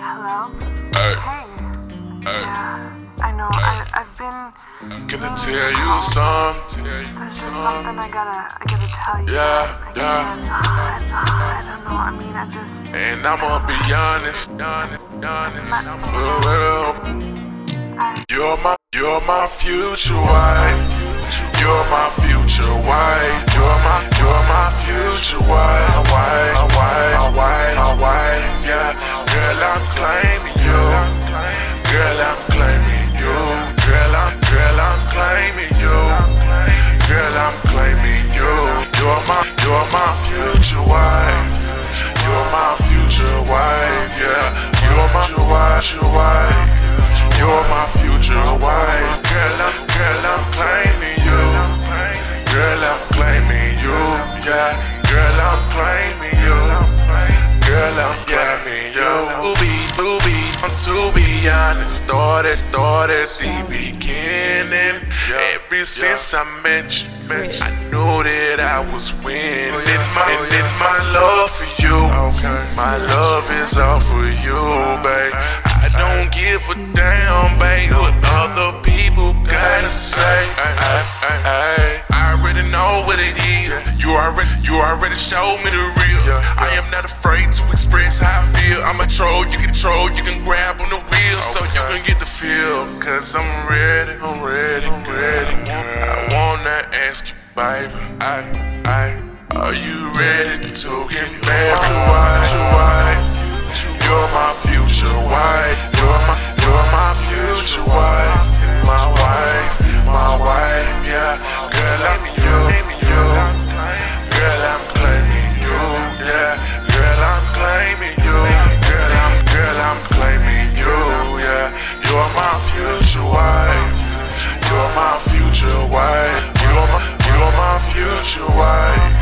Hello? Hey, Hey. hey, Yeah, I know. I, I've been. can I tell you something? There's just something? I gotta, I gotta tell you. Yeah, I yeah. I, I don't know. I mean, I just. And I'ma be honest, honest, honest, for real. You're my, you're my future wife. You're my future wife. You're my, you're my future I'm claiming you. Booby, booby, I'm to be honest. Started, started the beginning. Ever since I met you, I knew that I was winning. Oh, my, and oh, then my love for you, my love is all for you, babe. Is. You already, you already showed me the real. I am not afraid to express how I feel. I'm a troll, you control, you can grab on the wheel, so you can get the feel. Cause I'm ready, I'm ready, I'm ready, girl. I wanna ask you, baby, I, I, are you ready to get married? Your wife, your wife. You're my future wife. You're my, you're my future wife. My wife, my wife, yeah. Girl, I'm future wife.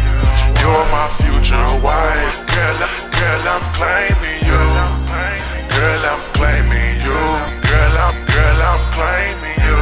You're my future wife. Girl, I- girl, I'm claiming you. Girl, I'm claiming you. Girl, I'm, girl, I'm claiming you.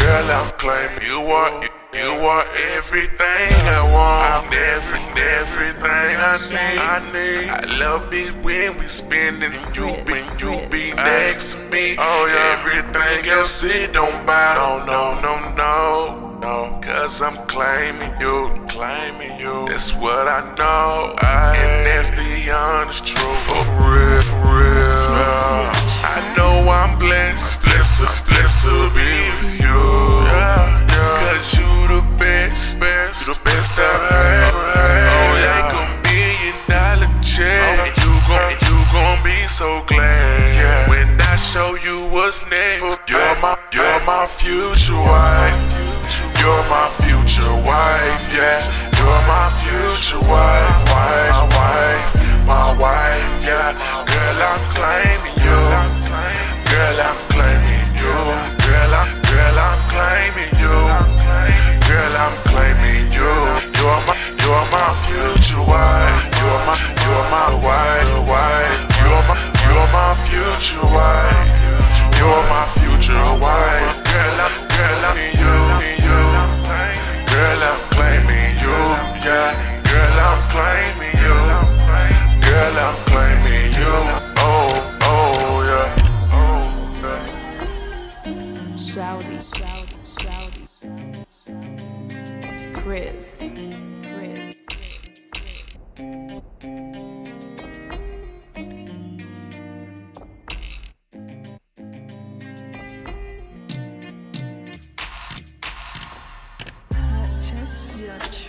Girl, I'm claiming you are. You are everything I want, every, everything I need. I need. I love it when we spending you be, you be next to me. Oh yeah, everything else it don't matter. No, no, no, no. Cause I'm claiming you, claiming you. That's what I know. I, and that's the honest truth. For real, for real. Yeah. I know I'm blessed, blessed to, blessed to be with you. Yeah, yeah. Cause you the best, best, you the best I've ever had. Oh, like a million dollar check. And you gon' you gon' be so glad when I show you what's next. You're my, you're my future wife. You're my future wife, yeah. You're my future wife, wife, wife, my wife, yeah. Girl, I'm claiming Girl, I'm claiming you, yeah. Girl, I'm claiming you. Girl, I'm claiming you. Your